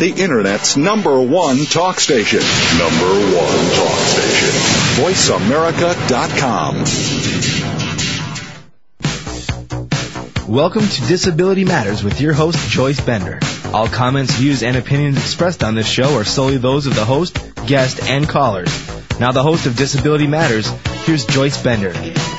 the Internet's number one talk station. Number one talk station. VoiceAmerica.com. Welcome to Disability Matters with your host, Joyce Bender. All comments, views, and opinions expressed on this show are solely those of the host, guest, and callers. Now, the host of Disability Matters, here's Joyce Bender.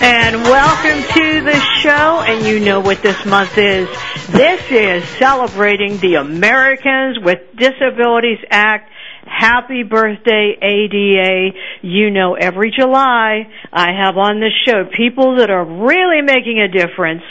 And welcome to the show, and you know what this month is. This is celebrating the Americans with Disabilities Act. Happy birthday, ADA. You know, every July I have on the show people that are really making a difference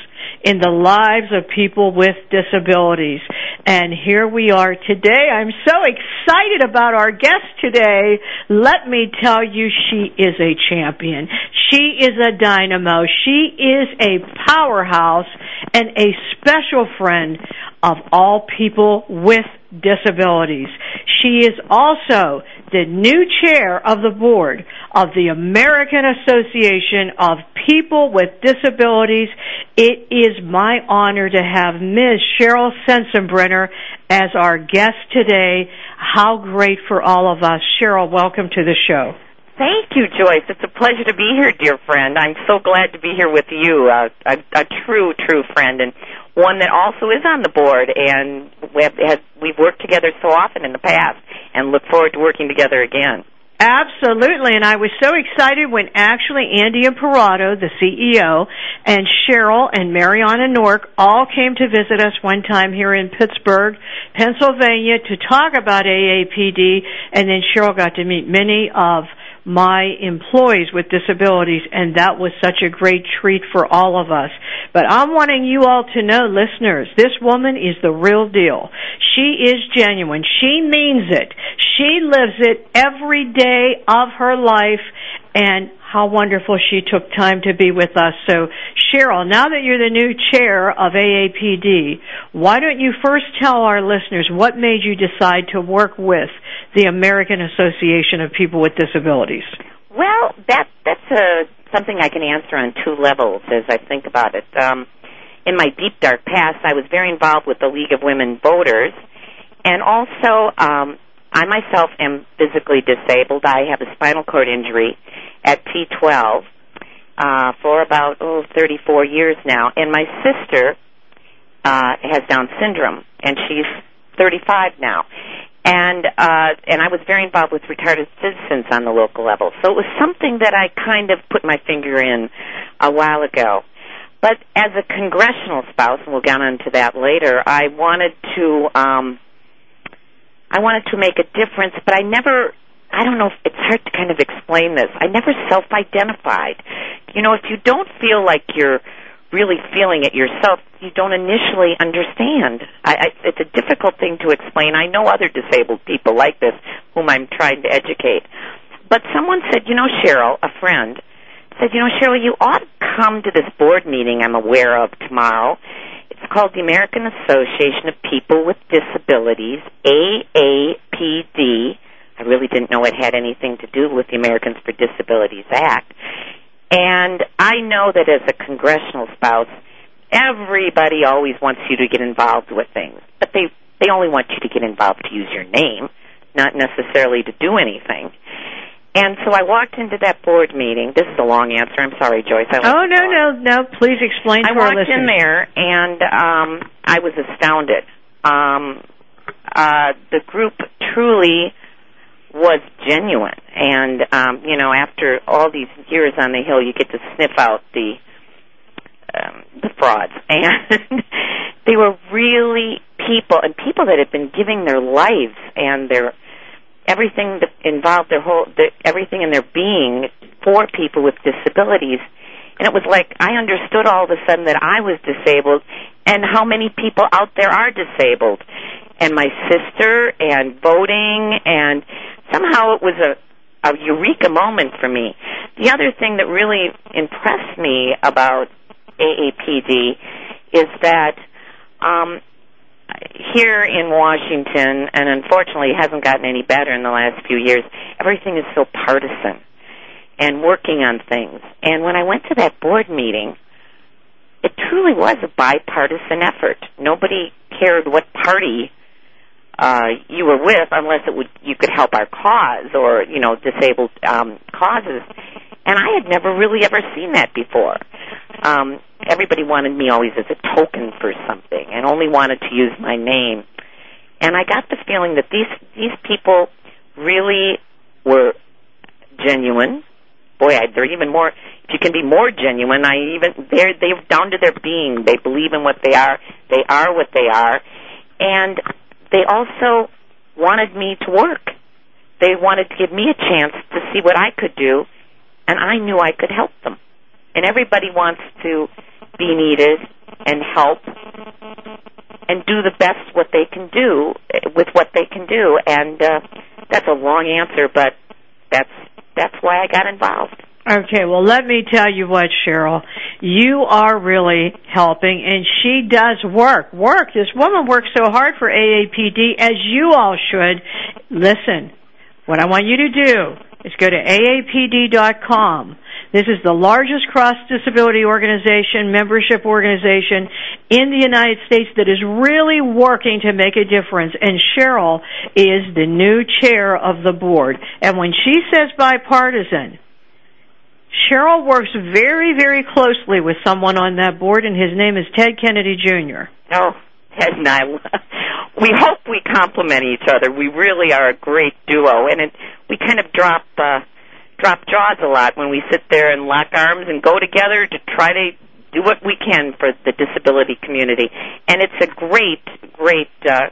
in the lives of people with disabilities. And here we are today. I'm so excited about our guest today. Let me tell you, she is a champion. She is a dynamo. She is a powerhouse and a special friend of all people with disabilities. She is also the new chair of the board of the American Association of People with Disabilities. It is my honor to have Ms. Cheryl Sensenbrenner as our guest today. How great for all of us. Cheryl, welcome to the show. Thank you, Joyce. It's a pleasure to be here, dear friend. I'm so glad to be here with you, uh, a, a true, true friend, and one that also is on the board. And we have, has, we've worked together so often in the past, and look forward to working together again. Absolutely, and I was so excited when actually Andy Imparato, the CEO, and Cheryl and Mariana Nork all came to visit us one time here in Pittsburgh, Pennsylvania to talk about AAPD, and then Cheryl got to meet many of my employees with disabilities and that was such a great treat for all of us. But I'm wanting you all to know, listeners, this woman is the real deal. She is genuine. She means it. She lives it every day of her life and how wonderful she took time to be with us. So, Cheryl, now that you're the new chair of AAPD, why don't you first tell our listeners what made you decide to work with the American Association of People with Disabilities? Well, that that's a, something I can answer on two levels as I think about it. Um, in my deep dark past, I was very involved with the League of Women Voters, and also um, I myself am physically disabled. I have a spinal cord injury at T12 uh, for about oh, 34 years now, and my sister uh, has Down syndrome, and she's 35 now. And uh, and I was very involved with retarded citizens on the local level, so it was something that I kind of put my finger in a while ago. But as a congressional spouse, and we'll get into that later, I wanted to um, I wanted to make a difference, but I never I don't know if it's hard to kind of explain this. I never self-identified. You know, if you don't feel like you're really feeling it yourself, you don't initially understand. I, I, it's a difficult thing to explain. I know other disabled people like this whom I'm trying to educate. But someone said, you know, Cheryl, a friend, said, you know, Cheryl, you ought to come to this board meeting I'm aware of tomorrow. It's called the American Association of People with Disabilities, didn't know it had anything to do with the Americans for Disabilities Act. And I know that as a congressional spouse, everybody always wants you to get involved with things, but they they only want you to get involved to use your name, not necessarily to do anything. And so I walked into that board meeting. This is a long answer. I'm sorry, Joyce. I oh no, no, no. Please explain I walked in there, and um, I was astounded. Um, uh, the group truly was genuine. And um, you know, after all these years on the hill, you get to sniff out the um, the frauds, and they were really people and people that had been giving their lives and their everything that involved their whole their, everything in their being for people with disabilities. And it was like I understood all of a sudden that I was disabled and how many people out there are disabled. And my sister and voting and somehow it was a a eureka moment for me. The other thing that really impressed me about AAPD is that um, here in Washington, and unfortunately it hasn't gotten any better in the last few years, everything is so partisan and working on things. And when I went to that board meeting, it truly was a bipartisan effort. Nobody cared what party you were with unless it would you could help our cause or you know disabled um, causes. And I had never really ever seen that before. Um, everybody wanted me always as a token for something, and only wanted to use my name. And I got the feeling that these these people really were genuine. Boy, I, they're even more. If you can be more genuine, I even they're they're down to their being. They believe in what they are. They are what they are, and they also wanted me to work. They wanted to give me a chance to see what I could do, and I knew I could help them. And everybody wants to be needed and help and do the best what they can do with what they can do. And uh, that's a long answer, but that's that's why I got involved. Okay, well, let me tell you what, Cheryl. You are really helping, and she does work. Work. This woman works so hard for AAPD, as you all should. Listen, what I want you to do is go to aapd.com. This is the largest cross disability organization, membership organization in the United States that is really working to make a difference. And Cheryl is the new chair of the board. And when she says bipartisan, Cheryl works very, very closely with someone on that board, and his name is Ted Kennedy Jr. Oh, Ted and I, we hope we complement each other. We really are a great duo, and it, we kind of drop uh, drop jaws a lot when we sit there and lock arms and go together to try to do what we can for the disability community. And it's a great, great, uh,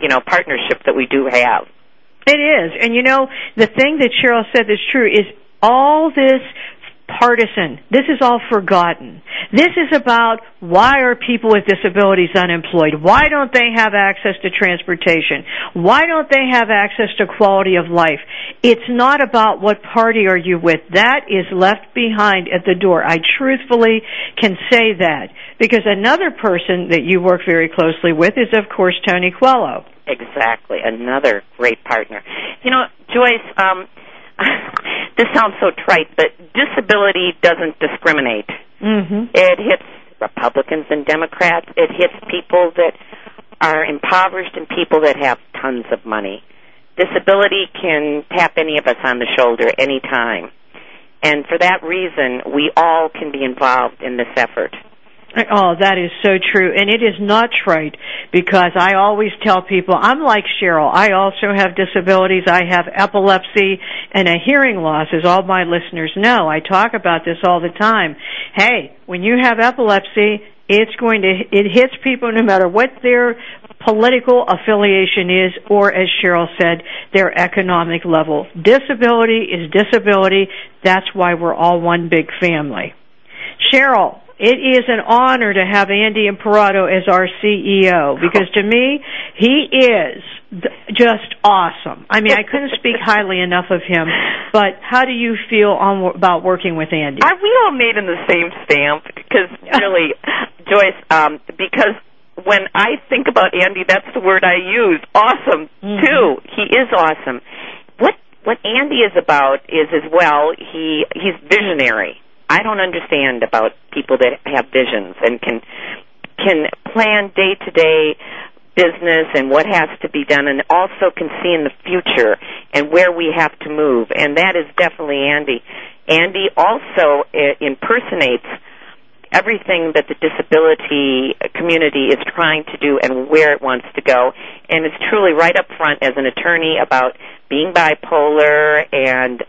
you know, partnership that we do have. It is. And you know, the thing that Cheryl said that's true is all this partisan. This is all forgotten. This is about why are people with disabilities unemployed? Why don't they have access to transportation? Why don't they have access to quality of life? It's not about what party are you with. That is left behind at the door. I truthfully can say that because another person that you work very closely with is of course Tony Coelho. Exactly. Another great partner. You know, Joyce, um, this sounds so trite, but disability doesn't discriminate. Mm-hmm. It hits Republicans and Democrats. It hits people that are impoverished and people that have tons of money. Disability can tap any of us on the shoulder any time. And for that reason, we all can be involved in this effort. Oh, that is so true. And it is not trite because I always tell people, I'm like Cheryl. I also have disabilities. I have epilepsy and a hearing loss, as all my listeners know. I talk about this all the time. Hey, when you have epilepsy, it's going to, it hits people no matter what their political affiliation is, or as Cheryl said, their economic level. Disability is disability. That's why we're all one big family. Cheryl, it is an honor to have Andy Imparato as our CEO because to me, he is just awesome. I mean, I couldn't speak highly enough of him. But how do you feel on, about working with Andy? Are we all made in the same stamp? Because really, Joyce, um, because when I think about Andy, that's the word I use. Awesome Mhm. too. He is awesome. What what Andy is about is as well. He he's visionary. I don't understand about people that have visions and can can plan day to day business and what has to be done and also can see in the future and where we have to move and that is definitely Andy. Andy also uh, impersonates everything that the disability community is trying to do and where it wants to go and is truly right up front as an attorney about being bipolar and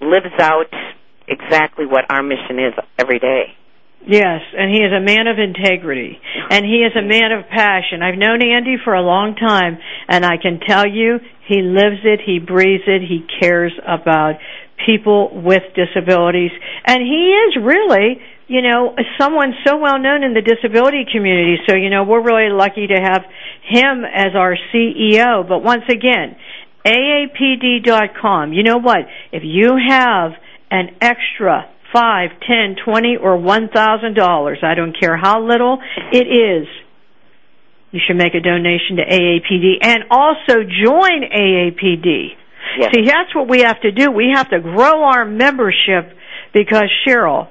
lives out exactly what our mission is every day. Yes, and he is a man of integrity, and he is a man of passion. I've known Andy for a long time, and I can tell you, he lives it, he breathes it, he cares about people with disabilities, and he is really, you know, someone so well known in the disability community. So, you know, we're really lucky to have him as our CEO. But once again, AAPD.com. You know what? If you have an extra five, ten, twenty, or one thousand dollars. I don't care how little it is. You should make a donation to AAPD and also join AAPD. Yes. See, that's what we have to do. We have to grow our membership because Cheryl,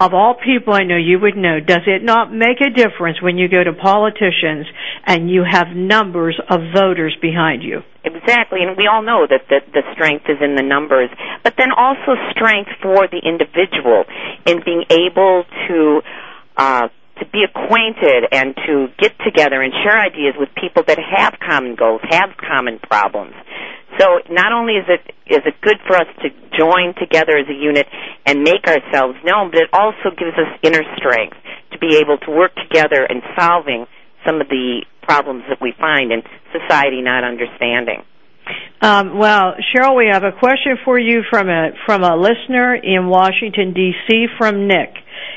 of all people I know you would know, does it not make a difference when you go to politicians and you have numbers of voters behind you? Exactly, and we all know that the, the strength is in the numbers, but then also strength for the individual in being able to uh, to be acquainted and to get together and share ideas with people that have common goals, have common problems. So not only is it is it good for us to join together as a unit and make ourselves known, but it also gives us inner strength to be able to work together in solving some of the problems that we find in society not understanding. Um, well, Cheryl, we have a question for you from a from a listener in Washington D.C. from Nick,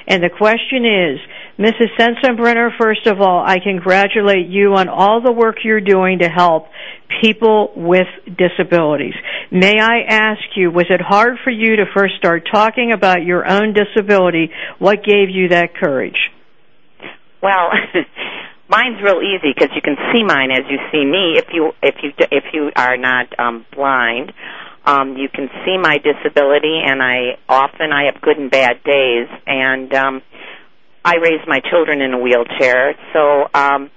and the question is Mrs. Sensenbrenner, first of all, I congratulate you on all the work you're doing to help people with disabilities. May I ask you, was it hard for you to first start talking about your own disability? What gave you that courage? Well, mine's real easy because you can see mine as you see me. If you if you if you are not um, blind, um, you can see my disability, and I often I have good and bad days, and um, I raised my children in a wheelchair, so um,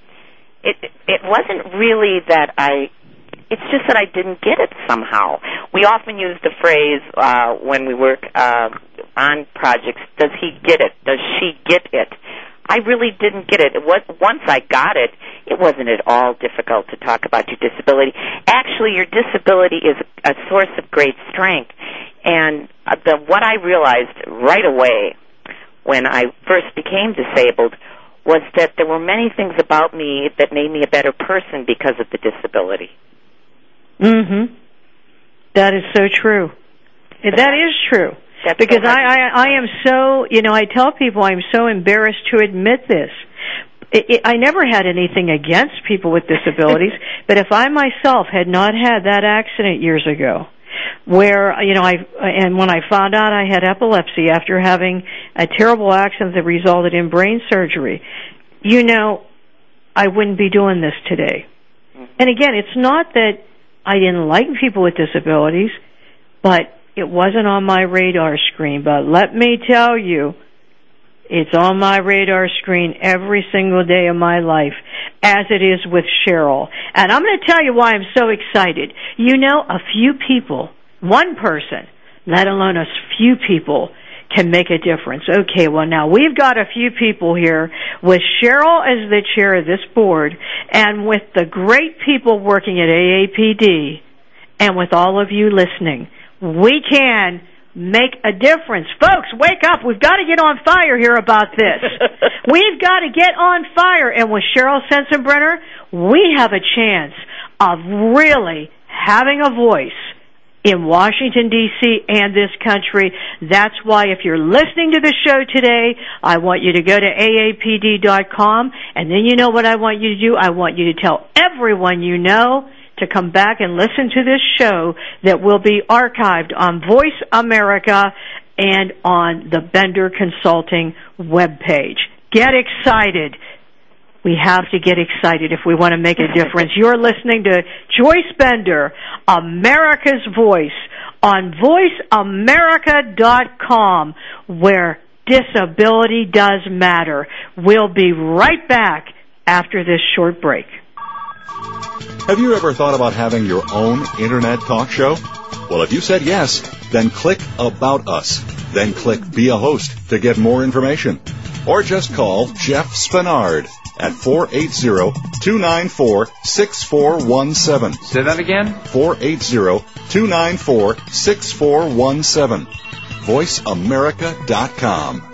it it wasn't really that I. It's just that I didn't get it somehow. We often use the phrase uh, when we work uh, on projects: "Does he get it? Does she get it?" I really didn't get it. It was once I got it, it wasn't at all difficult to talk about your disability. Actually, your disability is a source of great strength. And uh, the what I realized right away when I first became disabled was that there were many things about me that made me a better person because of the disability. Mhm. That is so true. That is true. That's because so I, I I am so you know I tell people I'm so embarrassed to admit this. It, it, I never had anything against people with disabilities, but if I myself had not had that accident years ago, where you know I and when I found out I had epilepsy after having a terrible accident that resulted in brain surgery, you know, I wouldn't be doing this today. Mm-hmm. And again, it's not that I didn't like people with disabilities, but it wasn't on my radar screen. But let me tell you, it's on my radar screen every single day of my life, as it is with Cheryl. And I'm going to tell you why I'm so excited. You know, a few people, one person, let alone a few people, can make a difference. Okay, well now we've got a few people here with Cheryl as the chair of this board and with the great people working at AAPD and with all of you listening. We can make a difference. Folks, wake up. We've got to get on fire here about this. We've got to get on fire. And with Cheryl Sensenbrenner, we have a chance of really having a voice in Washington DC and this country. That's why if you're listening to the show today, I want you to go to aapd.com and then you know what I want you to do? I want you to tell everyone you know to come back and listen to this show that will be archived on Voice America and on the Bender Consulting webpage. Get excited. We have to get excited if we want to make a difference. You're listening to Joyce Bender, America's Voice, on voiceamerica.com, where disability does matter. We'll be right back after this short break. Have you ever thought about having your own internet talk show? Well, if you said yes, then click About Us. Then click Be a Host to get more information. Or just call Jeff Spinard at 480-294-6417. Say that again? 480-294-6417. VoiceAmerica.com.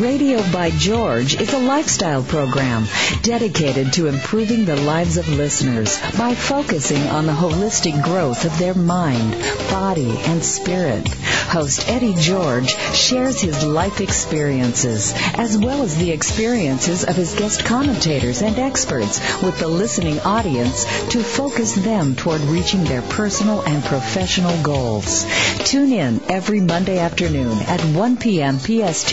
Radio by George is a lifestyle program dedicated to improving the lives of listeners by focusing on the holistic growth of their mind, body, and spirit. Host Eddie George shares his life experiences as well as the experiences of his guest commentators and experts with the listening audience to focus them toward reaching their personal and professional goals. Tune in every Monday afternoon at 1 p.m. PST,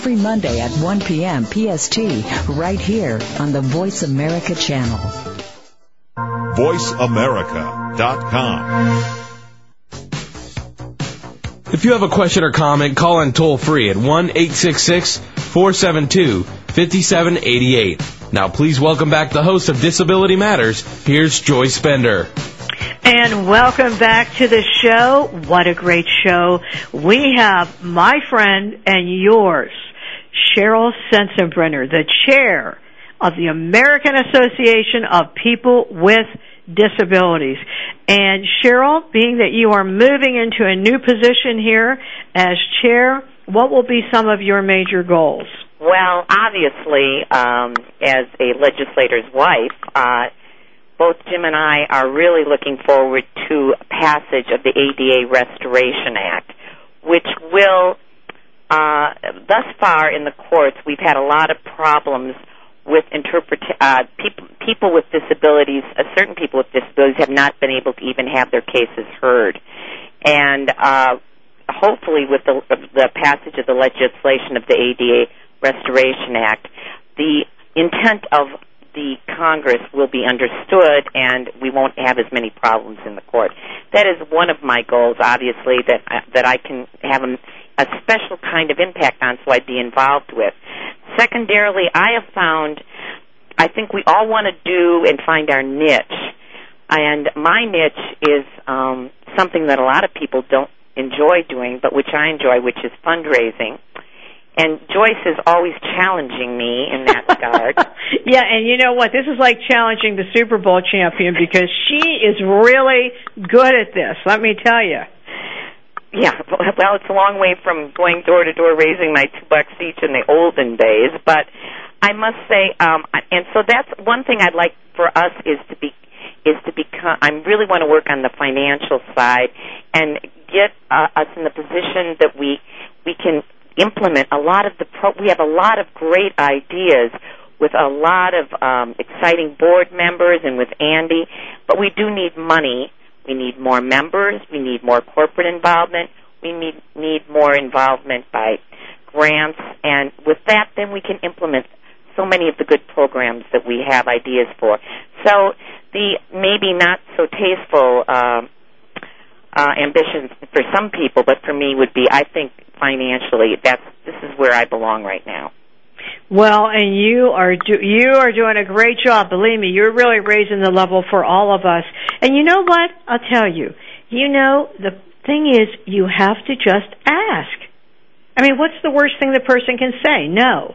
every Monday at 1 p.m. PST right here on the Voice America channel. VoiceAmerica.com. If you have a question or comment, call in toll free at 1 866 472 5788. Now, please welcome back the host of Disability Matters. Here's Joyce Bender. And welcome back to the show. What a great show. We have my friend and yours, Cheryl Sensenbrenner, the chair of the American Association of People with Disabilities. And Cheryl, being that you are moving into a new position here as chair, what will be some of your major goals? Well, obviously, um, as a legislator's wife, uh, both Jim and I are really looking forward to passage of the ADA Restoration Act, which will, thus far in the courts, we've had a lot of problems with uh, people with disabilities. Uh, certain people with disabilities have not been able to even have their cases heard, and uh, hopefully, with the, passage of the legislation of the ADA Restoration Act, the intent of the Congress will be understood and we won't have as many problems in the court. That is one of my goals, obviously, that I, that I can have a, special kind of impact on so I'd be involved with. Secondarily, I have found, I think we all want to do and find our niche. And my niche is um, something that a lot of people don't enjoy doing, but which I enjoy, which is fundraising. And Joyce is always challenging me in that regard. yeah, and you know what? This is like challenging the Super Bowl champion because she is really good at this. Let me tell you. Yeah, well, it's a long way from going door to door raising my two bucks each in the olden days, but I must say, um, and so that's one thing I'd like for us is to be is to become. I really want to work on the financial side and get uh, us in the position that we we can implement a lot of the pro. We have a lot of great ideas with a lot of um, exciting board members and with Andy, but we do need money we need more members. We need more corporate involvement. We need, need more involvement by grants. And with that, then we can implement so many of the good programs that we have ideas for. So the maybe not so tasteful uh, uh, ambitions for some people, but for me would be I think financially that's this is where I belong right now. Well, and you are do- you are doing a great job. Believe me, you're really raising the level for all of us. And you know what? I'll tell you. You know, the thing is, you have to just ask. I mean, what's the worst thing the person can say? No.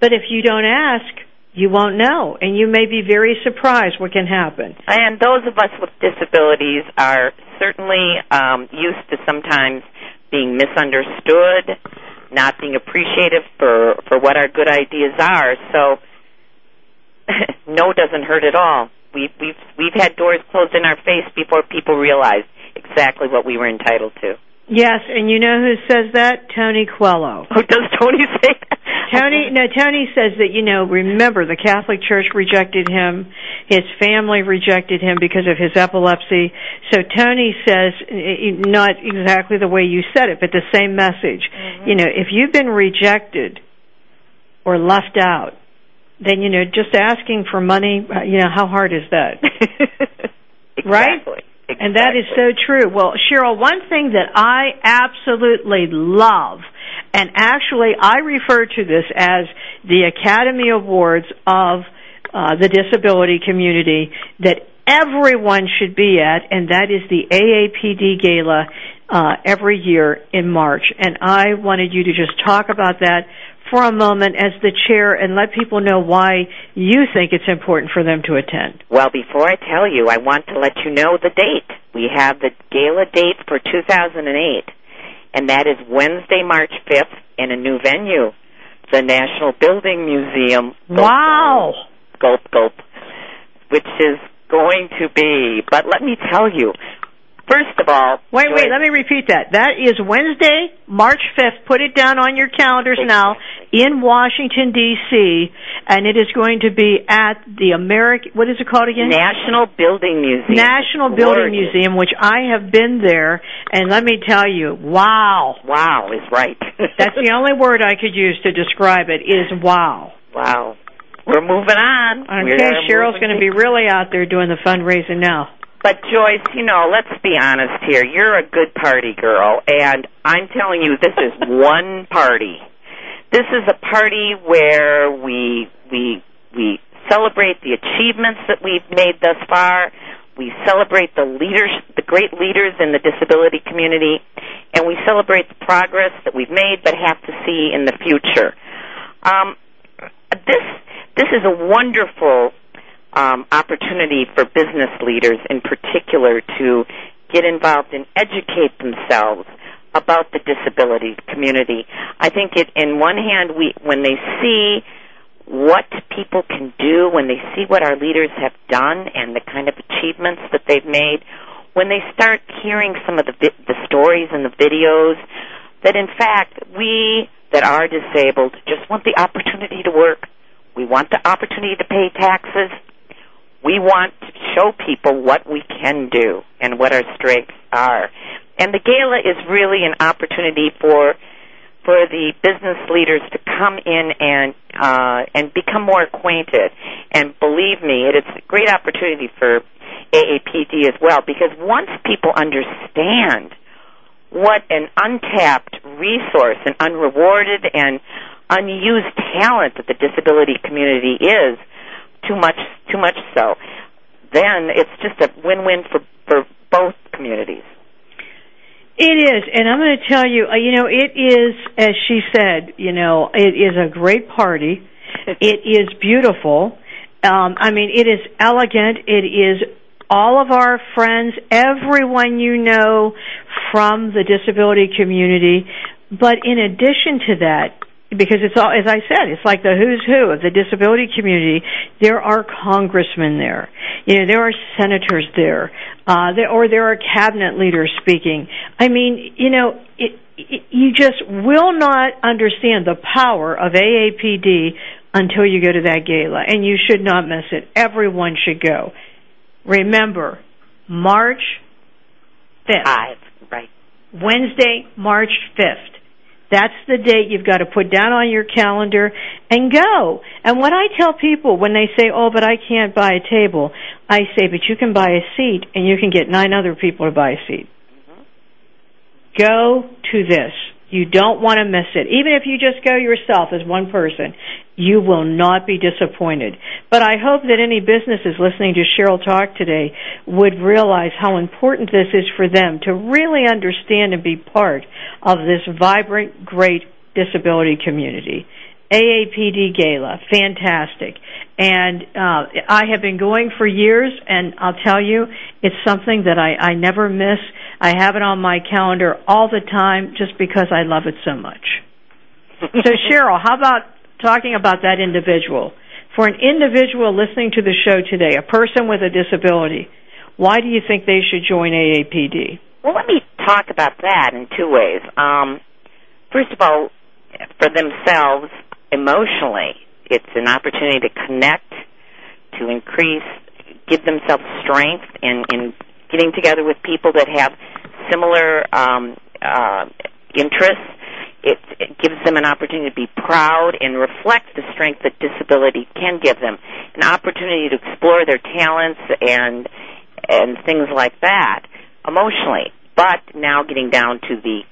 But if you don't ask, you won't know, and you may be very surprised what can happen. And those of us with disabilities are certainly um, used to sometimes being misunderstood not being appreciative for for what our good ideas are. So no doesn't hurt at all. We've we've we've had doors closed in our face before people realized exactly what we were entitled to. Yes, and you know who says that? Tony Coelho. Oh, does Tony say that? Tony, no, Tony says that, you know, remember the Catholic Church rejected him, his family rejected him because of his epilepsy. So Tony says, not exactly the way you said it, but the same message. Mm-hmm. You know, if you've been rejected or left out, then, you know, just asking for money, uh, you know, how hard is that? exactly. Right? Exactly. And that is so true. Well, Cheryl, one thing that I absolutely love and actually, I refer to this as the Academy Awards of uh, the disability community that everyone should be at, and that is the AAPD Gala uh, every year in March. And I wanted you to just talk about that for a moment as the chair and let people know why you think it's important for them to attend. Well, before I tell you, I want to let you know the date. We have the gala date for 2008 and that is Wednesday, March 5th in a new venue, the National Building Museum. Wow. Gulp, gulp, which is going to be, but let me tell you, First of all, wait, wait. Let me repeat that. That is Wednesday, March fifth. Put it down on your calendars now in Washington D.C. And it is going to be at the American. What is it called again? National Building Museum. National Building Museum, which I have been there, and let me tell you, wow. Wow is right. That's the only word I could use to describe it. Is wow. Wow. We're moving on. Okay, Cheryl's going to be really out there doing the fundraising now. But Joyce, you know, let's be honest here. You're a good party girl, and I'm telling you, this is one party. This is a party where we we we celebrate the achievements that we've made thus far. We celebrate the leaders, the great leaders in the disability community, and we celebrate the progress that we've made, but have to see in the future. Um, this this is a wonderful Um, opportunity for business leaders in particular to get involved and educate themselves about the disability community. I think it, in one hand, we, when they see what people can do, when they see what our leaders have done and the kind of achievements that they've made, when they start hearing some of the, the stories and the videos, that in fact, we that are disabled just want the opportunity to work. We want the opportunity to pay taxes. We want to show people what we can do and what our strengths are. And the gala is really an opportunity for for the business leaders to come in and uh, and become more acquainted. And believe me, it is a great opportunity for AAPD as well because once people understand what an untapped resource, an unrewarded and unused talent that the disability community is, too much too much so, then it's just a win-win for for both communities. It is, and I'm going to tell you, uh, you know, it is, as she said, you know, it is a great party. it is beautiful. Um, I mean, it is elegant. It is all of our friends, everyone you know from the disability community. But in addition to that, because it's all, as I said, it's like the who's who of the disability community. There are congressmen there, you know, there are senators there, uh, there, or there are cabinet leaders speaking. I mean, you know, it, it, you just will not understand the power of AAPD until you go to that gala, and you should not miss it. Everyone should go. Remember, March fifth. Right. Wednesday, March fifth. That's the date you've got to put down on your calendar and go. And what I tell people when they say, oh, but I can't buy a table, I say, but you can buy a seat and you can get nine other people to buy a seat. Mm-hmm. Go to this. You don't want to miss it. Even if you just go yourself as one person, you will not be disappointed. But I hope that any businesses listening to Cheryl talk today would realize how important this is for them to really understand and be part of this vibrant, great disability community. AAPD Gala, fantastic. And uh, I have been going for years, and I'll tell you, it's something that I, I never miss. I have it on my calendar all the time just because I love it so much. so, Cheryl, how about talking about that individual? For an individual listening to the show today, a person with a disability, why do you think they should join AAPD? Well, let me talk about that in two ways. Um, first of all, for themselves, emotionally, it's an opportunity to connect, to increase, give themselves strength in, in getting together with people that have similar um, uh, interests. It, it gives them an opportunity to be proud and reflect the strength that disability can give them, an opportunity to explore their talents and and things like that emotionally. But now getting down to the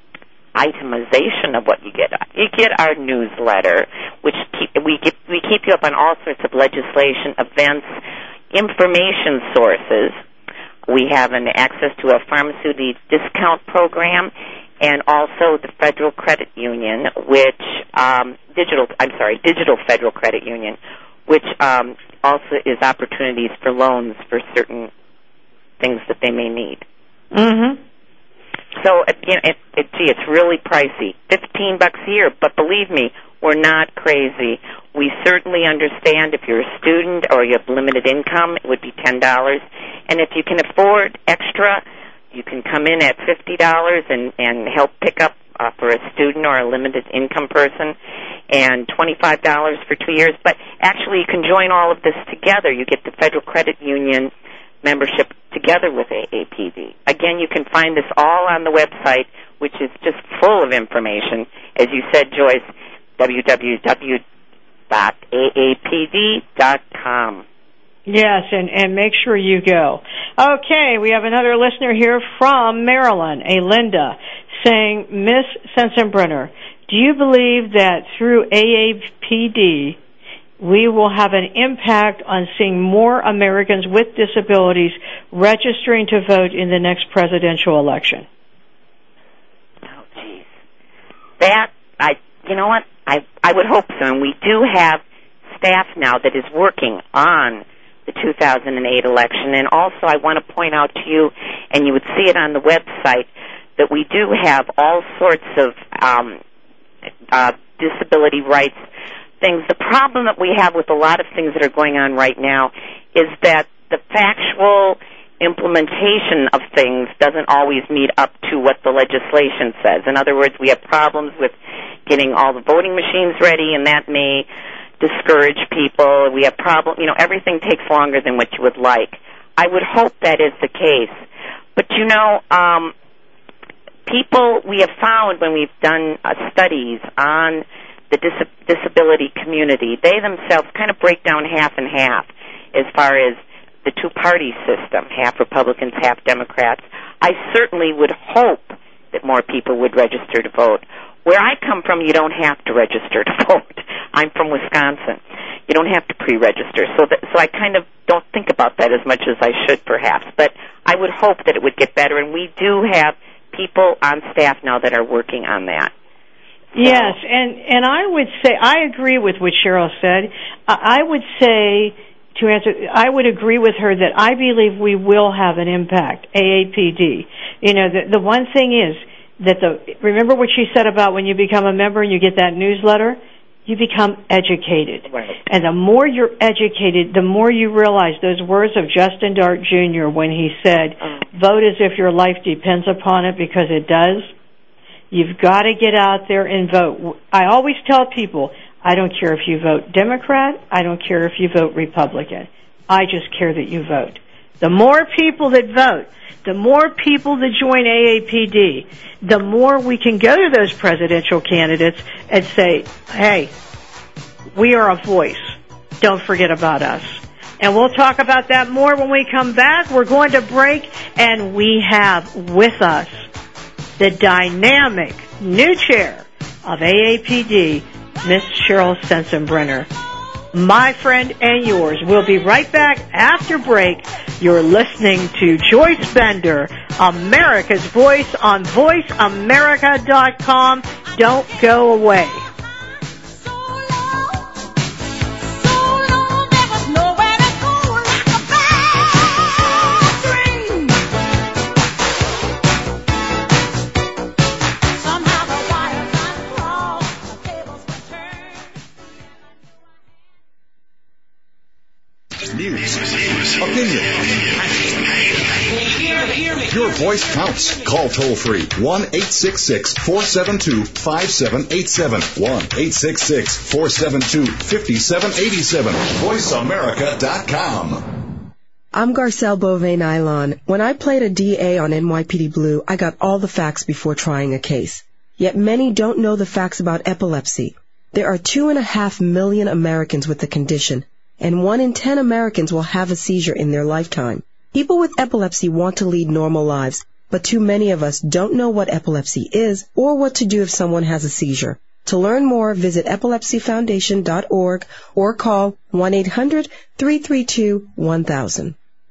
itemization of what you get. You get our newsletter, which keep, we get, we keep you up on all sorts of legislation, events, information sources. We have an access to a pharmaceutical discount program, and also the Federal Credit Union, which um, digital I'm sorry, Digital Federal Credit Union, which um, also is opportunities for loans for certain things that they may need. Mm-hmm. So again, it, it, gee, it's really pricey. Fifteen bucks a year, but believe me, we're not crazy. We certainly understand if you're a student or you have limited income, it would be ten dollars. And if you can afford extra, you can come in at fifty dollars and and help pick up uh, for a student or a limited income person, and twenty five dollars for two years. But actually, you can join all of this together. You get the Federal Credit Union membership together with AAPD. Again, you can find this all on the website, which is just full of information. As you said, Joyce, www.aapd.com. Yes, and, and make sure you go. Okay, we have another listener here from Maryland, a Linda, saying, Miss Sensenbrenner, do you believe that through AAPD we will have an impact on seeing more Americans with disabilities registering to vote in the next presidential election. Oh, jeez. That, I, you know what? I, I would hope so. And we do have staff now that is working on the 2008 election. And also, I want to point out to you, and you would see it on the website, that we do have all sorts of um, uh, disability rights things. The problem that we have with a lot of things that are going on right now is that the factual implementation of things doesn't always meet up to what the legislation says. In other words, we have problems with getting all the voting machines ready, and that may discourage people. We have problem, you know, everything takes longer than what you would like. I would hope that is the case. But you know, um, people we have found when we've done uh, studies on the dis- disability community. They themselves kind of break down half and half as far as the two party system, half Republicans, half Democrats. I certainly would hope that more people would register to vote. Where I come from, you don't have to register to vote. I'm from Wisconsin. You don't have to pre-register. So that, so I kind of don't think about that as much as I should perhaps. But I would hope that it would get better and we do have people on staff now that are working on that. Yes, and and I would say I agree with what Cheryl said. I would say to answer, I would agree with her that I believe we will have an impact. AAPD. You know, the the one thing is that the remember what she said about when you become a member and you get that newsletter. You become educated. Right. And the more you're educated, the more you realize those words of Justin Dart Jr. when he said, Oh. vote as if your life depends upon it because it does. You've got to get out there and vote. I always tell people, I don't care if you vote Democrat, I don't care if you vote Republican. I just care that you vote. The more people that vote, the more people that join AAPD, the more we can go to those presidential candidates and say, hey, we are a voice. Don't forget about us. And we'll talk about that more when we come back. We're going to break and we have with us the dynamic new chair of AAPD, Miss Cheryl Sensenbrenner. My friend and yours. We'll be right back after break. You're listening to Joyce Bender, America's Voice on VoiceAmerica.com. Don't go away. Voice counts. Call toll free 1 866 472 5787. 1 866 472 5787. VoiceAmerica.com. I'm Garcelle Beauvais Nilon. When I played a DA on NYPD Blue, I got all the facts before trying a case. Yet many don't know the facts about epilepsy. There are two and a half million Americans with the condition, and one in ten Americans will have a seizure in their lifetime. People with epilepsy want to lead normal lives, but too many of us don't know what epilepsy is or what to do if someone has a seizure. To learn more, visit epilepsyfoundation.org or call 1-800-332-1000.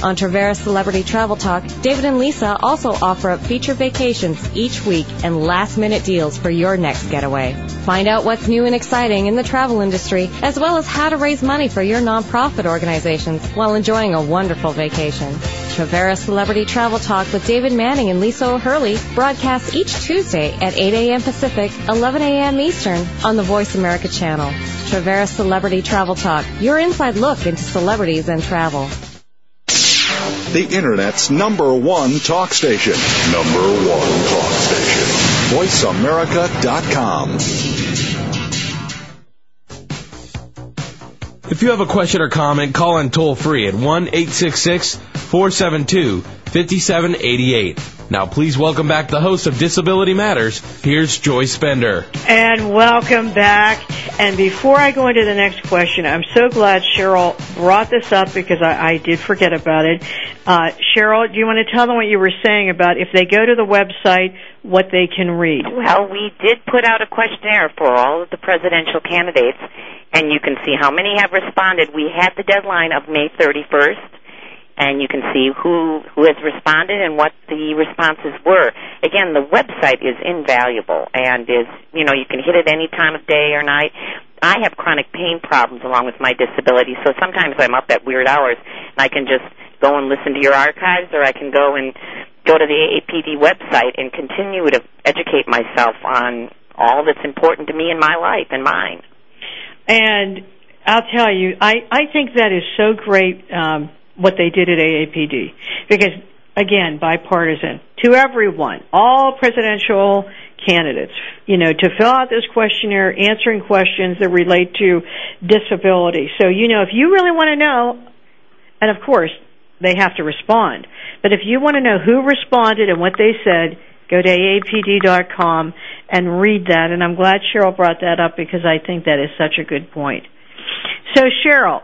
On Traveras Celebrity Travel Talk, David and Lisa also offer up feature vacations each week and last minute deals for your next getaway. Find out what's new and exciting in the travel industry, as well as how to raise money for your nonprofit organizations while enjoying a wonderful vacation. Traveras Celebrity Travel Talk with David Manning and Lisa O'Hurley broadcasts each Tuesday at 8 a.m. Pacific, 11 a.m. Eastern on the Voice America channel. Traveras Celebrity Travel Talk, your inside look into celebrities and travel. The Internet's number one talk station. Number one talk station. VoiceAmerica.com. If you have a question or comment, call in toll free at 1 866 472 5788. Now, please welcome back the host of Disability Matters. Here's Joyce Bender. And welcome back. And before I go into the next question, I'm so glad Cheryl brought this up because I, I did forget about it. Uh, Cheryl, do you want to tell them what you were saying about if they go to the website, what they can read? Well, we did put out a questionnaire for all of the presidential candidates, and you can see how many have responded. We had the deadline of May 31st and you can see who who has responded and what the responses were. Again, the website is invaluable and is you know you can hit it any time of day or night. I have chronic pain problems along with my disability, so sometimes I'm up at weird hours and I can just go and listen to your archives or I can go and go to the AAPD website and continue to educate myself on all that's important to me in my life and mine. And I'll tell you, I, I think that is so great um, what they did at AAPD. Because, again, bipartisan. To everyone, all presidential candidates, you know, to fill out this questionnaire answering questions that relate to disability. So, you know, if you really want to know, and of course, they have to respond. But if you want to know who responded and what they said, go to aapd.com and read that. And I'm glad Cheryl brought that up because I think that is such a good point. So Cheryl,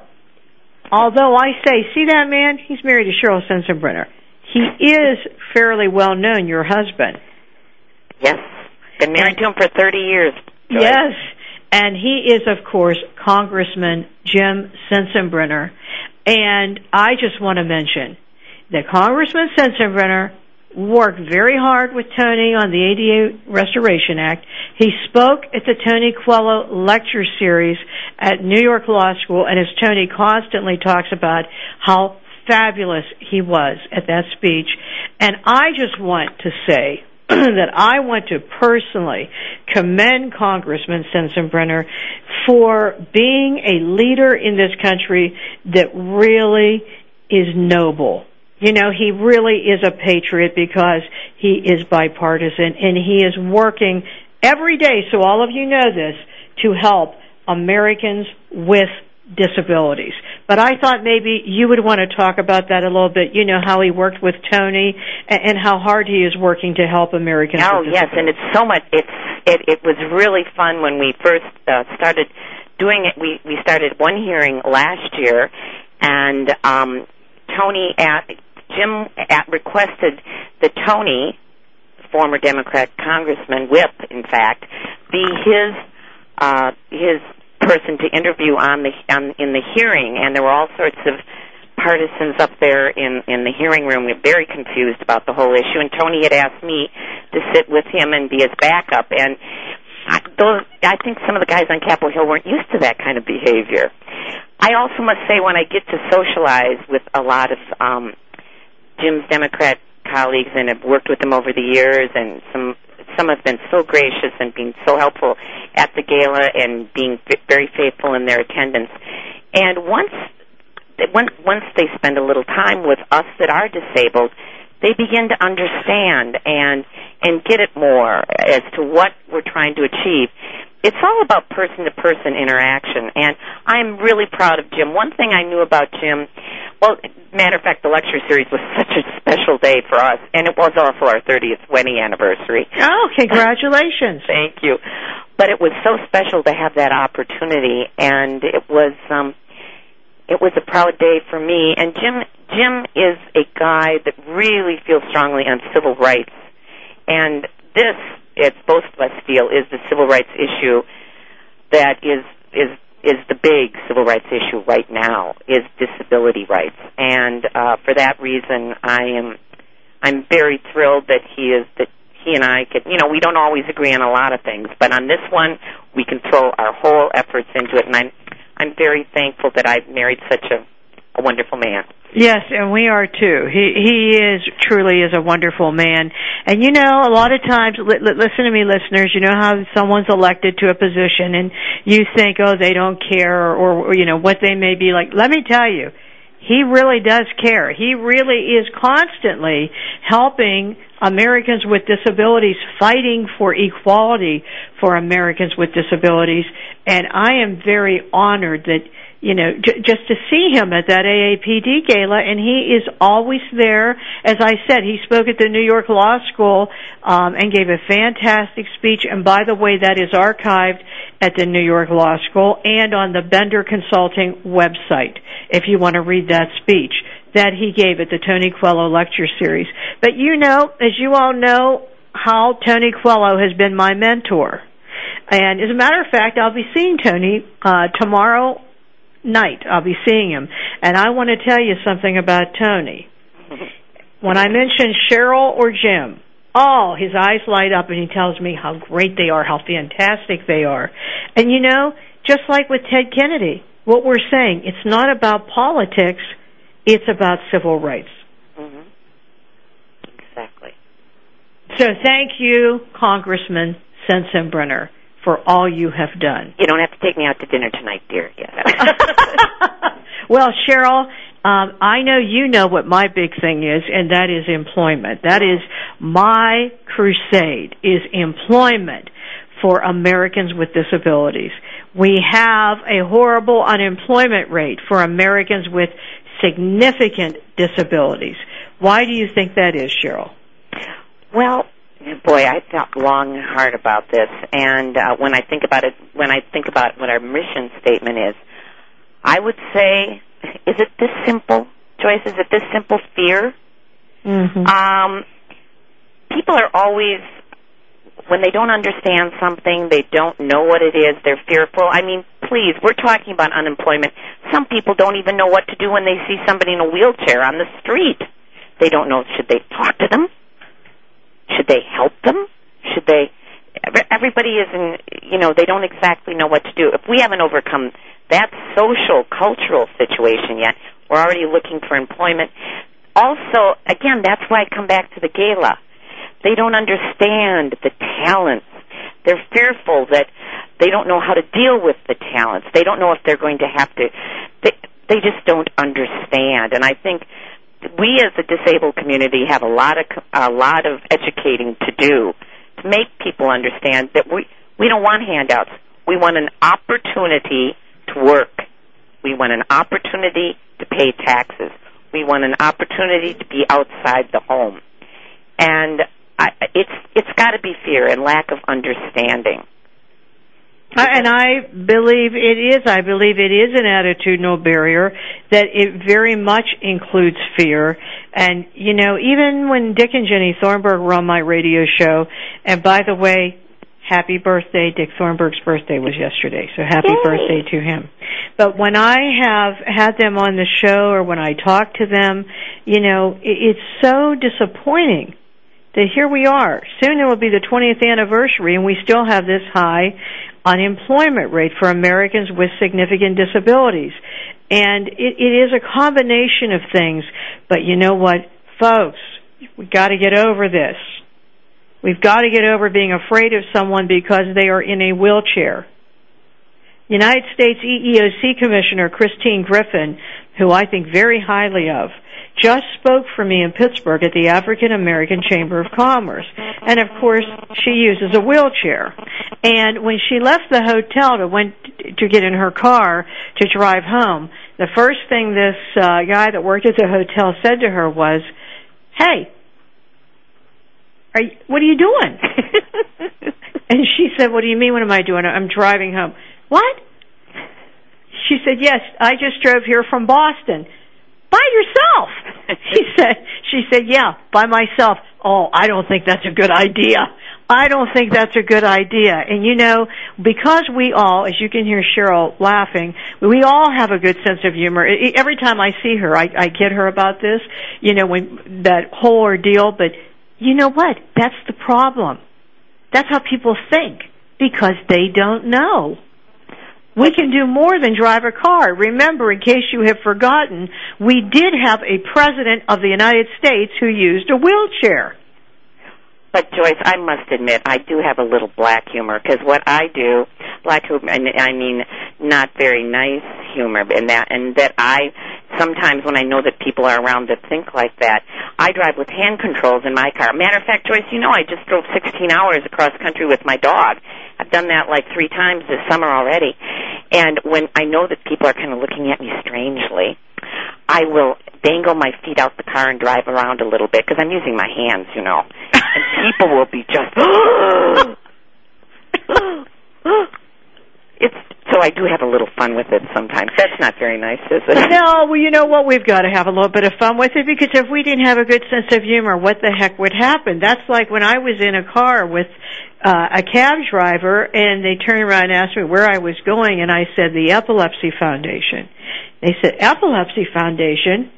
although I say, see that man? He's married to Cheryl Sensenbrenner. He is fairly well known, your husband. Yes. Been married to him for 30 years. Joyce. Yes. And he is, of course, Congressman Jim Sensenbrenner. And I just want to mention that Congressman Sensenbrenner worked very hard with Tony on the ADA Restoration Act. He spoke at the Tony Coelho lecture series at New York Law School, and as Tony constantly talks about how fabulous he was at that speech. And I just want to say that I want to personally commend Congressman Sensenbrenner for being a leader in this country that really is noble you know, he really is a patriot because he is bipartisan and he is working every day, so all of you know this, to help Americans with disabilities. But I thought maybe you would want to talk about that a little bit. You know how he worked with Tony and, how hard he is working to help Americans. Oh yes, and it's so much. It's it. It was really fun when we first uh, started doing it. We we started one hearing last year, and um, Tony at Jim requested that Tony, former Democrat Congressman Whip, in fact, be his uh, his person to interview on the in the hearing, and there were all sorts of partisans up there in in the hearing room, very confused about the whole issue. And Tony had asked me to sit with him and be his backup. And I think some of the guys on Capitol Hill weren't used to that kind of behavior. I also must say, when I get to socialize with a lot of um, Jim's Democrat colleagues and have worked with them over the years, and some some have been so gracious and being so helpful at the gala and being very faithful in their attendance. And once once once they spend a little time with us that are disabled, they begin to understand and and get it more as to what we're trying to achieve. It's all about person to person interaction, and I'm really proud of Jim. One thing I knew about Jim, well, matter of fact, the lecture series was such a special day for us, and it was also our 30th wedding anniversary. Oh, congratulations! Thank you. But it was so special to have that opportunity, and it was um, it was a proud day for me. And Jim Jim is a guy that really feels strongly on civil rights. And this, as both of us feel, is the civil rights issue that is is is the big civil rights issue right now is disability rights. And uh, for that reason, I am I'm very thrilled that he is that he and I could you know we don't always agree on a lot of things, but on this one we can throw our whole efforts into it. And I'm I'm very thankful that I've married such a a wonderful man. Yes, and we are too. He he is truly is a wonderful man. And you know, a lot of times, li- li- listen to me, listeners. You know how someone's elected to a position, and you think, oh, they don't care, or, or you know what they may be like. Let me tell you, he really does care. He really is constantly helping Americans with disabilities, fighting for equality for Americans with disabilities. And I am very honored that you know, j- just to see him at that AAPD gala, and he is always there. As I said, he spoke at the New York Law School um, and gave a fantastic speech. And by the way, that is archived at the New York Law School and on the Bender Consulting website if you want to read that speech that he gave at the Tony Coelho Lecture Series. But you know, as you all know, how Tony Coelho has been my mentor. And as a matter of fact, I'll be seeing Tony uh, tomorrow night. I'll be seeing him. And I want to tell you something about Tony. When I mention Cheryl or Jim, oh, his eyes light up and he tells me how great they are, how fantastic they are. And you know, just like with Ted Kennedy, what we're saying, it's not about politics, it's about civil rights. Mm-hmm. Exactly. So thank you, Congressman Sensenbrenner for all you have done. You don't have to take me out to dinner tonight, dear. Well, Cheryl, um, I know you know what my big thing is, and that is employment. That is my crusade is employment for Americans with disabilities. We have a horrible unemployment rate for Americans with significant disabilities. Why do you think that is, Cheryl? Well, boy, I thought long and hard about this, and uh, when I think about it, when I think about what our mission statement is, I would say, is it this simple, Joyce? Is it this simple? Fear. Mm-hmm. Um, people are always when they don't understand something, they don't know what it is, they're fearful. I mean, please, we're talking about unemployment. Some people don't even know what to do when they see somebody in a wheelchair on the street. They don't know should they talk to them? Should they help them? Should they? Everybody isn't, you know, they don't exactly know what to do. If we haven't overcome that social, cultural situation yet, we're already looking for employment. Also, again, that's why I come back to the gala. They don't understand the talents. They're fearful that they don't know how to deal with the talents. They don't know if they're going to have to. They, they just don't understand. And I think we as a disabled community have a lot of a lot of educating to do to make people understand that we we don't want handouts. We want an opportunity to work. We want an opportunity to pay taxes. We want an opportunity to be outside the home. And I, it's it's got to be fear and lack of understanding. And I believe it is. I believe it is an attitudinal barrier that it very much includes fear. And, you know, even when Dick and Ginny Thornburgh were on my radio show, and by the way, happy birthday. Dick Thornburgh's birthday was yesterday, so happy Yay. birthday to him. But when I have had them on the show or when I talk to them, you know, it's so disappointing that here we are. Soon it will be the 20th anniversary and we still have this high unemployment rate for Americans with significant disabilities. And it, it is a combination of things. But you know what, folks? We've got to get over this. We've got to get over being afraid of someone because they are in a wheelchair. United States EEOC Commissioner Christine Griffin, who I think very highly of, just spoke for me in Pittsburgh at the African American Chamber of Commerce. And of course, she uses a wheelchair. And when she left the hotel to went to get in her car to drive home, the first thing this uh, guy that worked at the hotel said to her was, "Hey, are you, what are you doing?" and she said, "What do you mean? What am I doing? I'm driving home." What? She said, "Yes, I just drove here from Boston." By yourself. she said, she said, yeah, by myself. Oh, I don't think that's a good idea. I don't think that's a good idea. And you know, because we all, as you can hear Cheryl laughing, we all have a good sense of humor. Every time I see her, I, I kid her about this, you know, when that whole ordeal, but you know what? That's the problem. That's how people think because they don't know. We can do more than drive a car. Remember, in case you have forgotten, we did have a president of the United States who used a wheelchair. But Joyce, I must admit, I do have a little black humor because what I do, black humor, I mean, not very nice humor, and that, and that I sometimes when I know that people are around that think like that, I drive with hand controls in my car. Matter of fact, Joyce, you know, I just drove 16 hours across country with my dog. I've done that like three times this summer already. And when I know that people are kind of looking at me strangely, I will dangle my feet out the car and drive around a little bit because I'm using my hands, you know. And people will be just, it's so I do have a little fun with it sometimes. That's not very nice, is it? No, well, you know what? We've got to have a little bit of fun with it because if we didn't have a good sense of humor, what the heck would happen? That's like when I was in a car with uh, a cab driver and they turned around and asked me where I was going and I said the Epilepsy Foundation. They said, Epilepsy Foundation?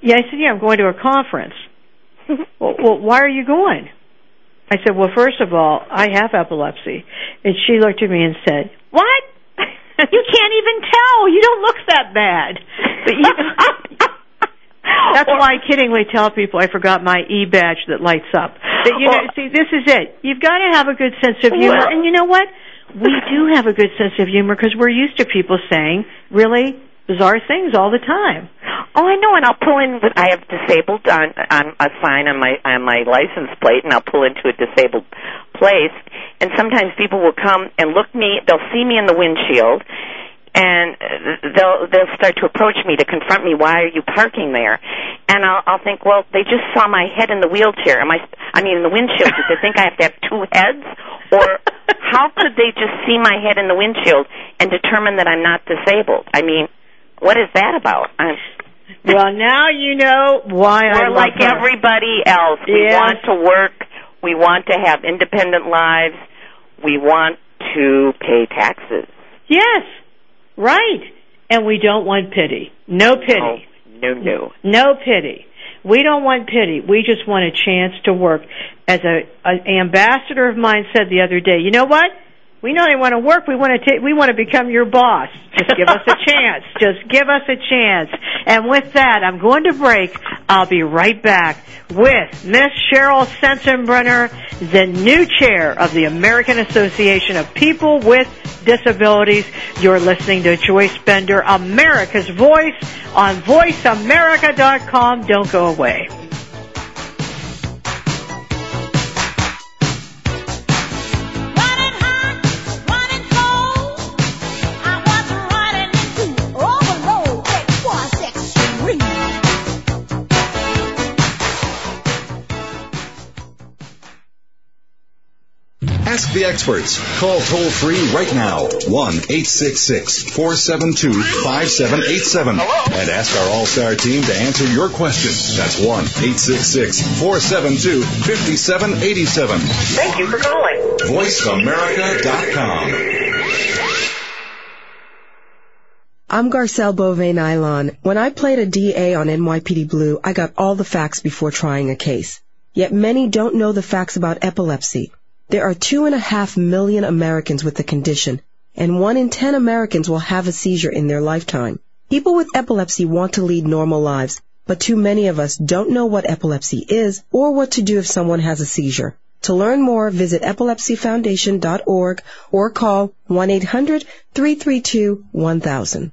Yeah, I said, yeah, I'm going to a conference. well, well, why are you going? I said, well, first of all, I have epilepsy. And she looked at me and said, what? you can't even tell. You don't look that bad. But you, that's why I kiddingly tell people I forgot my e badge that lights up. But you know, oh. see, this is it. You've got to have a good sense of humor, well, and you know what? We do have a good sense of humor because we're used to people saying really bizarre things all the time. Oh, I know, and I'll pull in. With, I have disabled on on a sign on my on my license plate, and I'll pull into a disabled place. And sometimes people will come and look me. They'll see me in the windshield, and they'll they'll start to approach me to confront me. Why are you parking there? And I'll I'll think, well, they just saw my head in the wheelchair. Am I? I mean, in the windshield. Did they think I have to have two heads, or how could they just see my head in the windshield and determine that I'm not disabled? I mean what is that about? I'm, well, now you know why we're I like her. everybody else. We yes. want to work. We want to have independent lives. We want to pay taxes. Yes, right. And we don't want pity. No pity. No, no, no. No pity. We don't want pity. We just want a chance to work. As a an ambassador of mine said the other day, you know what? We know only want to work, we want to take, we want to become your boss. Just give us a chance. Just give us a chance. And with that, I'm going to break. I'll be right back with Miss Cheryl Sensenbrenner, the new chair of the American Association of People with Disabilities. You're listening to Joyce Bender, America's Voice on VoiceAmerica.com. Don't go away. Ask the experts. Call toll free right now 1 866 472 5787 and ask our All Star team to answer your question. That's 1 866 472 5787. Thank you for calling. VoiceAmerica.com. I'm Garcelle Beauvais Nilon. When I played a DA on NYPD Blue, I got all the facts before trying a case. Yet many don't know the facts about epilepsy. There are two and a half million Americans with the condition, and one in ten Americans will have a seizure in their lifetime. People with epilepsy want to lead normal lives, but too many of us don't know what epilepsy is or what to do if someone has a seizure. To learn more, visit epilepsyfoundation.org or call 1-800-332-1000.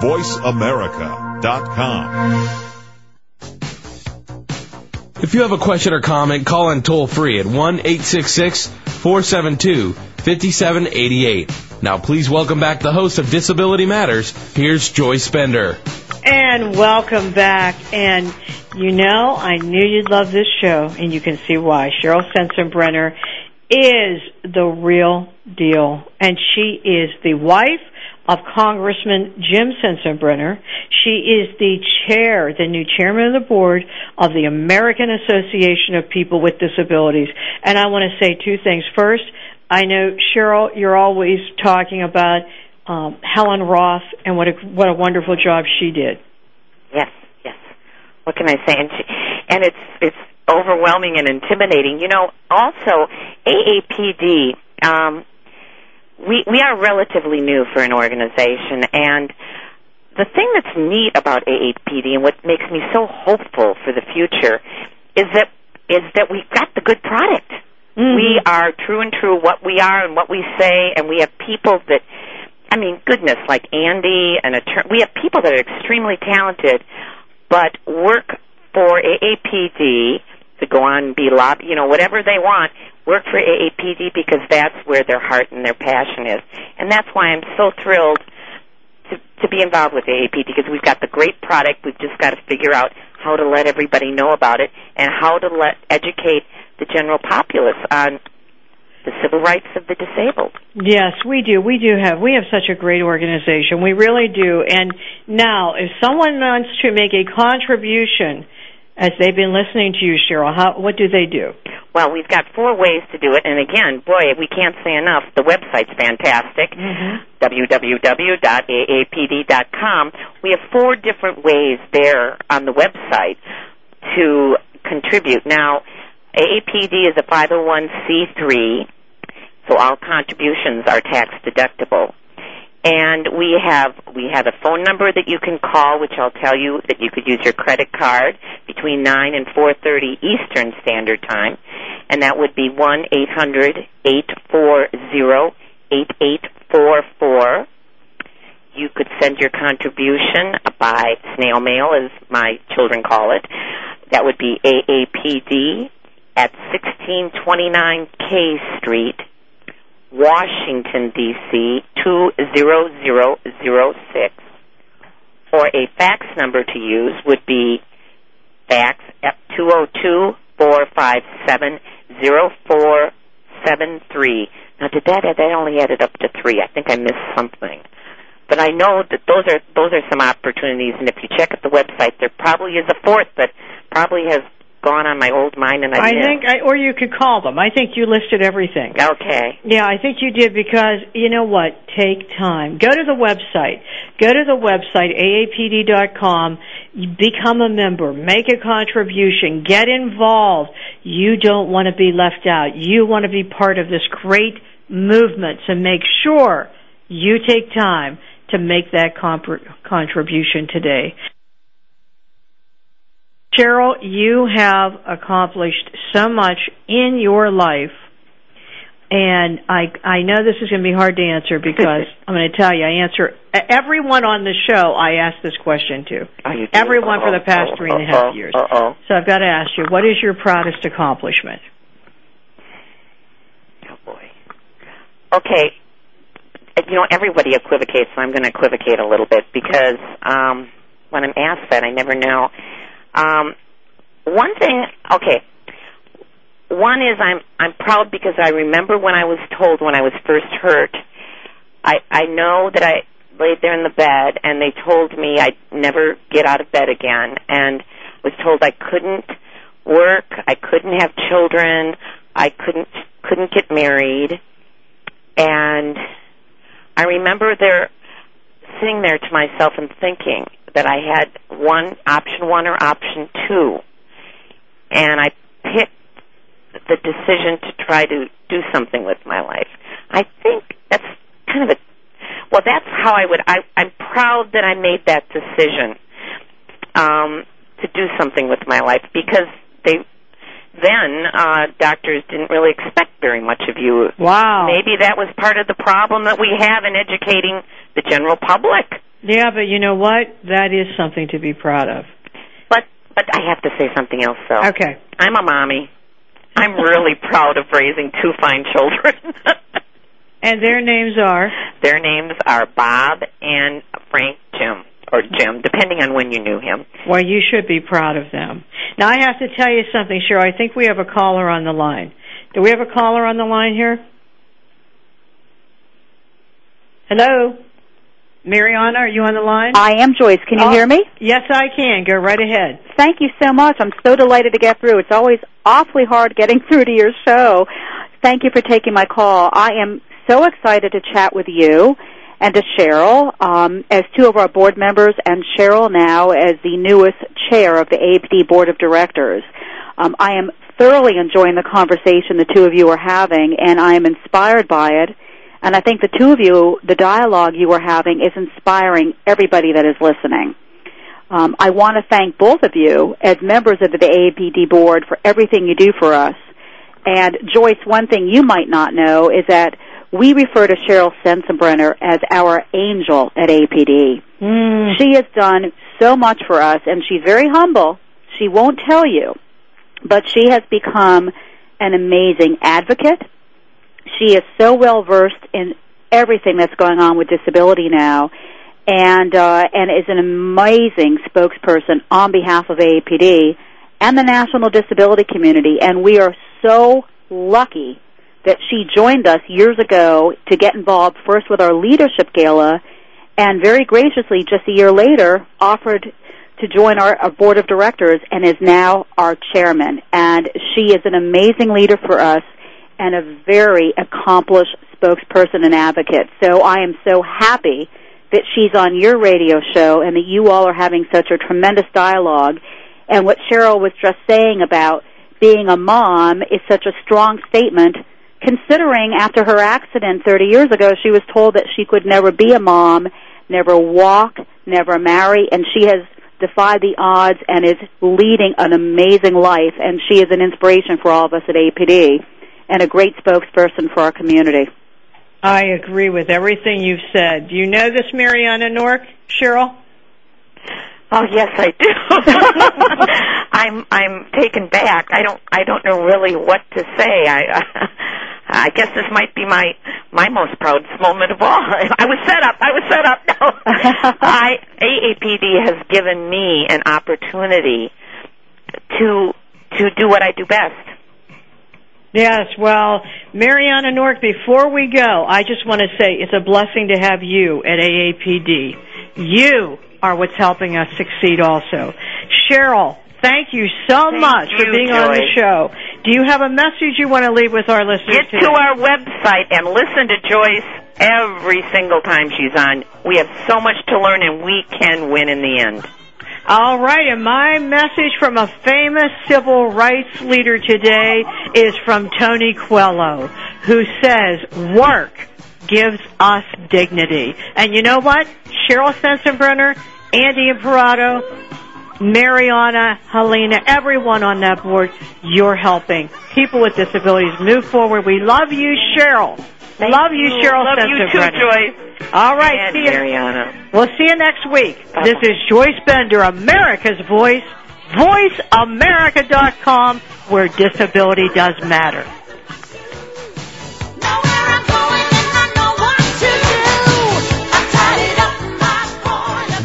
VoiceAmerica.com. If you have a question or comment, call in toll free at 1 866 472 5788. Now, please welcome back the host of Disability Matters. Here's Joyce Bender. And welcome back. And you know, I knew you'd love this show, and you can see why. Cheryl Sensenbrenner is the real deal, and she is the wife of Congressman Jim Sensenbrenner. She is the chair, the new chairman of the board of the American Association of People with Disabilities. And I want to say two things. First, I know Cheryl, you're always talking about um, Helen Roth and what a what a wonderful job she did. Yes, yes. What can I say? And, she, and it's it's overwhelming and intimidating. You know, also AAPD. Um, we we are relatively new for an organization, and the thing that's neat about AAPD and what makes me so hopeful for the future is that is that we've got the good product. Mm-hmm. We are true and true what we are and what we say, and we have people that, I mean, goodness, like Andy Imperato, we have people that are extremely talented, but work for AAPD to go on and be lobby, you know, whatever they want, work for AAPD because that's where their heart and their passion is. And that's why I'm so thrilled to, to be involved with AAPD because we've got the great product. We've just got to figure out how to let everybody know about it and how to let educate the general populace on the civil rights of the disabled. Yes, we do. We do have we have such a great organization. We really do. And now, if someone wants to make a contribution as they've been listening to you, Cheryl, how what do they do? Well, we've got four ways to do it, and again, boy, we can't say enough. The website's fantastic. Mm-hmm. www.aapd.com. We have four different ways there on the website to contribute. Now, AAPD is a 501c3, so all contributions are tax deductible. And we have we have a phone number that you can call, which I'll tell you that you could use your credit card between nine and four thirty Eastern Standard Time, and that would be one eight hundred eight four zero eight eight four four. You could send your contribution by snail mail, as my children call it. That would be AAPD at 1629 K Street, Washington, D.C. 20006. Or a fax number to use would be fax at 202 457 0473. Now, did that, that only added up to three? I think I missed something. But I know that those are those are some opportunities, and if you check at the website, there probably is a fourth that probably has gone on my old mind, and I, I think, I, or you could call them. I think you listed everything. Okay. Yeah, I think you did because you know what? Take time. Go to the website. Go to the website aapd.com. Become a member. Make a contribution. Get involved. You don't want to be left out. You want to be part of this great movement. So make sure you take time to make that comp- contribution today. Cheryl, you have accomplished so much in your life, and I I know this is going to be hard to answer because I'm going to tell you I answer everyone on the show. I ask this question to Oh, everyone for the past three and a half years. Uh-oh. So I've got to ask you, what is your proudest accomplishment? Oh boy. Okay. You know, everybody equivocates, so I'm going to equivocate a little bit because um, when I'm asked that, I never know. Um, one thing, okay. One is I'm I'm proud because I remember when I was told when I was first hurt. I I know that I laid there in the bed and they told me I'd never get out of bed again and was told I couldn't work, I couldn't have children, I couldn't couldn't get married. And I remember there sitting there to myself and thinking that I had one option one or option two. And I picked the decision to try to do something with my life. I think that's kind of a well that's how I would I I'm proud that I made that decision um to do something with my life because they then uh doctors didn't really expect very much of you. Wow. Maybe that was part of the problem that we have in educating the general public. Yeah, but you know what? That is something to be proud of. But but I have to say something else though. Okay. I'm a mommy. I'm really proud of raising two fine children. And their names are Their names are Bob and Frank Jim, or Jim, depending on when you knew him. Well, you should be proud of them. Now, I have to tell you something, Cheryl. I think we have a caller on the line. Do we have a caller on the line here? Hello? Mariana, are you on the line? I am Joyce. Can you Oh, hear me? Yes, I can. Go right ahead. Thank you so much. I'm so delighted to get through. It's always awfully hard getting through to your show. Thank you for taking my call. I am so excited to chat with you and to Cheryl um, as two of our board members, and Cheryl now as the newest chair of the AAPD Board of Directors. Um, I am thoroughly enjoying the conversation the two of you are having, and I am inspired by it. And I think the two of you, the dialogue you are having, is inspiring everybody that is listening. Um, I want to thank both of you as members of the AAPD board for everything you do for us. And Joyce, one thing you might not know is that we refer to Cheryl Sensenbrenner as our angel at AAPD. She has done so much for us, and she's very humble. She won't tell you, but she has become an amazing advocate. She is so well versed in everything that's going on with disability now, and uh, and is an amazing spokesperson on behalf of AAPD and the national disability community. And we are so lucky that she joined us years ago to get involved first with our leadership gala, and very graciously, just a year later, offered to join our, our board of directors and is now our chairman. And she is an amazing leader for us and a very accomplished spokesperson and advocate. So I am so happy that she's on your radio show and that you all are having such a tremendous dialogue. And what Cheryl was just saying about being a mom is such a strong statement considering after her accident 30 years ago she was told that she could never be a mom, never walk, never marry and she has defied the odds and is leading an amazing life and she is an inspiration for all of us at AAPD and a great spokesperson for our community. I agree with everything you've said. Do you know this Mariana Nork, Cheryl? Oh yes, I do. I'm I'm taken back. I don't I don't know really what to say. I I guess this might be my my most proudest moment of all. I was set up. I was set up. No. I AAPD has given me an opportunity to to do what I do best. Yes, well, Mariana Nork, before we go, I just want to say it's a blessing to have you at AAPD. You are what's helping us succeed also. Cheryl, thank you so Thank much for you, being on the show. Do you have a message you want to leave with our listeners Get today? to our website and listen to Joyce every single time she's on. We have so much to learn and we can win in the end. All right, and my message from a famous civil rights leader today is from Tony Coelho, who says, work gives us dignity. And you know what? Cheryl Sensenbrenner, Andy Imperato, Mariana, Helena, everyone on that board, you're helping people with disabilities move forward. We love you, Cheryl. Thank love you, you. Cheryl Love you too, Sensenbrenner. Joyce. All right, And see you. Mariana. We'll see you next week. Uh-huh. This is Joyce Bender, America's Voice, voiceamerica.com, where disability does matter.